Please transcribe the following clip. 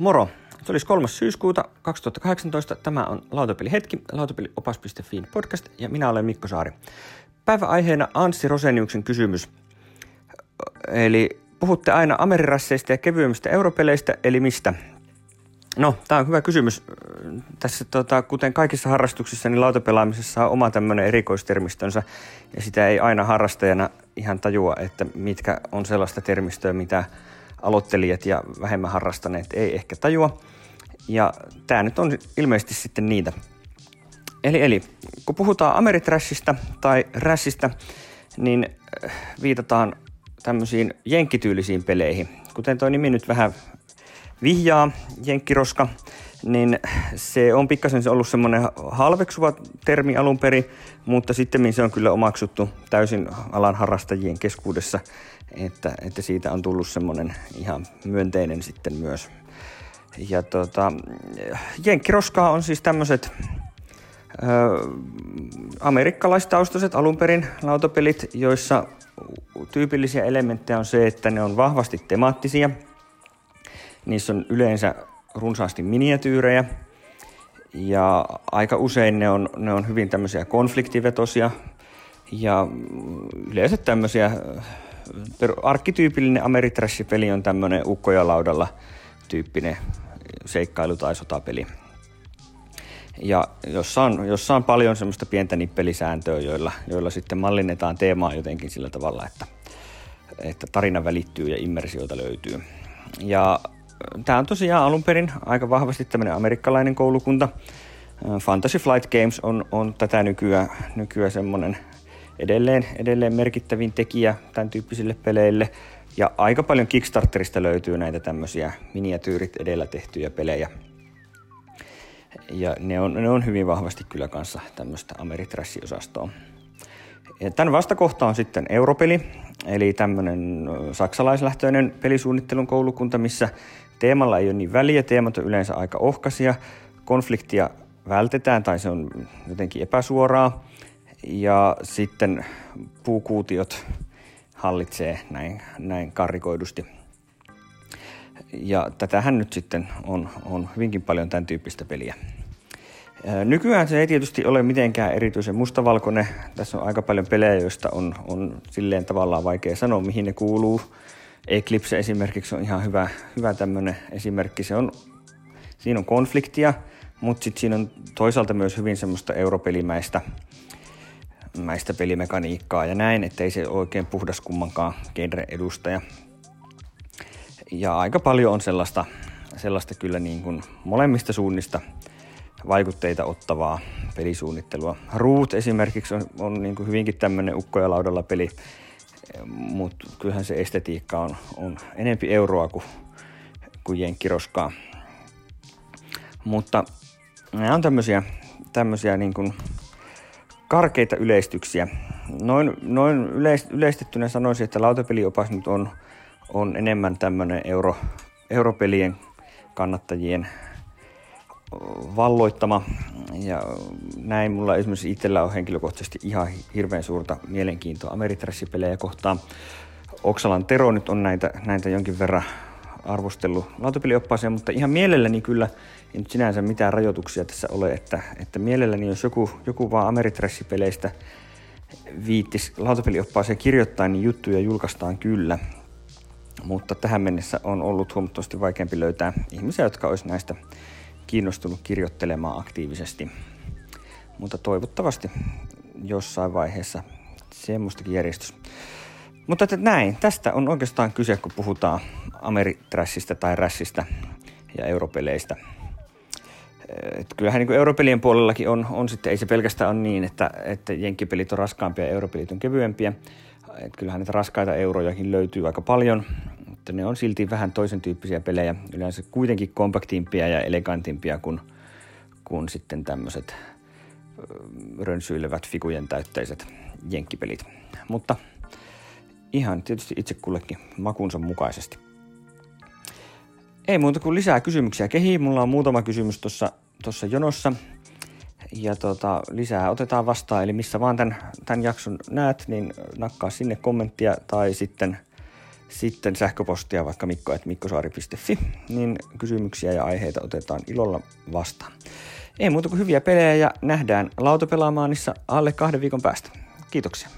Moro! Se olisi 3. syyskuuta 2018. Tämä on Lautapeli hetki, lautapeliopas.fi podcast ja minä olen Mikko Saari. Päiväaiheena Anssi Roseniuksen kysymys. Eli puhutte aina amerirasseista ja kevyemmistä europeleistä, eli mistä? No, tämä on hyvä kysymys. Tässä, tota, kuten kaikissa harrastuksissa, niin lautapelaamisessa on oma tämmöinen erikoistermistönsä, ja sitä ei aina harrastajana ihan tajua, että mitkä on sellaista termistöä, mitä aloittelijat ja vähemmän harrastaneet ei ehkä tajua. Ja tämä nyt on ilmeisesti sitten niitä. Eli, eli kun puhutaan Ameritrashista tai Rässistä, niin äh, viitataan tämmöisiin jenkkityylisiin peleihin. Kuten tuo nimi nyt vähän vihjaa, jenkkiroska, niin se on pikkasen ollut semmoinen halveksuva termi alun perin, mutta sitten se on kyllä omaksuttu täysin alan harrastajien keskuudessa, että, että siitä on tullut semmoinen ihan myönteinen sitten myös. Ja tota, jenkkiroskaa on siis tämmöiset amerikkalaistaustaiset alun perin lautapelit, joissa tyypillisiä elementtejä on se, että ne on vahvasti temaattisia. Niissä on yleensä runsaasti miniatyyrejä ja aika usein ne on, ne on hyvin tämmöisiä konfliktivetosia ja yleensä tämmöisiä, arkkityypillinen Ameritrash-peli on tämmöinen ukkojalaudalla tyyppinen seikkailu- tai sotapeli. Ja jossa on, jossa on paljon semmoista pientä nippelisääntöä, joilla, joilla sitten mallinnetaan teemaa jotenkin sillä tavalla, että, että tarina välittyy ja immersioita löytyy. Ja tämä on tosiaan alun perin aika vahvasti tämmöinen amerikkalainen koulukunta. Fantasy Flight Games on, on tätä nykyään, nykyään semmoinen edelleen, edelleen merkittävin tekijä tämän tyyppisille peleille. Ja aika paljon Kickstarterista löytyy näitä tämmöisiä miniatyyrit edellä tehtyjä pelejä. Ja ne on, ne on hyvin vahvasti kyllä kanssa tämmöistä Ameritrash-osastoa. Ja tämän vastakohta on sitten Europeli, eli tämmöinen saksalaislähtöinen pelisuunnittelun koulukunta, missä teemalla ei ole niin väliä, teemat on yleensä aika ohkaisia, konfliktia vältetään tai se on jotenkin epäsuoraa ja sitten puukuutiot hallitsee näin, näin karrikoidusti. Ja tätähän nyt sitten on, on hyvinkin paljon tämän tyyppistä peliä. Nykyään se ei tietysti ole mitenkään erityisen mustavalkoinen. Tässä on aika paljon pelejä, joista on, on silleen tavallaan vaikea sanoa, mihin ne kuuluu. Eclipse esimerkiksi on ihan hyvä, hyvä tämmöinen esimerkki. Se on, siinä on konfliktia, mutta sitten siinä on toisaalta myös hyvin semmoista europelimäistä mäistä pelimekaniikkaa ja näin, ettei se oikein puhdas kummankaan genre-edustaja. Ja aika paljon on sellaista, sellaista kyllä niin kuin molemmista suunnista vaikutteita ottavaa pelisuunnittelua. Root esimerkiksi on, on niin kuin hyvinkin tämmöinen ukkoja laudalla peli, mutta kyllähän se estetiikka on, on enempi euroa kuin, kuin jenkkiroskaa. Mutta nämä on tämmöisiä, tämmöisiä niin kuin karkeita yleistyksiä. Noin, noin yleist, yleistettynä sanoisin, että lautapeliopas nyt on, on enemmän tämmöinen euro, europelien kannattajien valloittama. Ja näin mulla esimerkiksi itsellä on henkilökohtaisesti ihan hirveän suurta mielenkiintoa Ameritrash-pelejä kohtaan. Oksalan Tero nyt on näitä, näitä jonkin verran arvostellut lautapelioppaaseen, mutta ihan mielelläni kyllä, ei nyt sinänsä mitään rajoituksia tässä ole, että, että mielelläni jos joku, joku vaan Ameritrash-peleistä viittis lautapelioppaaseen kirjoittaa, niin juttuja julkaistaan kyllä. Mutta tähän mennessä on ollut huomattavasti vaikeampi löytää ihmisiä, jotka olisi näistä kiinnostunut kirjoittelemaan aktiivisesti. Mutta toivottavasti jossain vaiheessa semmoistakin järjestys. Mutta että näin, tästä on oikeastaan kyse, kun puhutaan Ameritrashista tai Rässistä ja europeleistä. Et kyllähän niin europelien puolellakin on, on sitten, ei se pelkästään ole niin, että, että jenkkipelit on raskaampia ja europelit on kevyempiä. Et kyllähän näitä raskaita eurojakin löytyy aika paljon, mutta ne on silti vähän toisen tyyppisiä pelejä, yleensä kuitenkin kompaktimpia ja elegantimpia kuin, kuin sitten tämmöiset rönsyilevät figujen täytteiset jenkkipelit. Mutta ihan tietysti itse kullekin makunsa mukaisesti. Ei muuta kuin lisää kysymyksiä kehiin. Mulla on muutama kysymys tuossa jonossa. Ja tota, lisää otetaan vastaan, eli missä vaan tämän, tämän jakson näet, niin nakkaa sinne kommenttia tai sitten – sitten sähköpostia vaikka mikko.mikkosaari.fi, niin kysymyksiä ja aiheita otetaan ilolla vastaan. Ei muuta kuin hyviä pelejä ja nähdään lautapelaamaanissa alle kahden viikon päästä. Kiitoksia.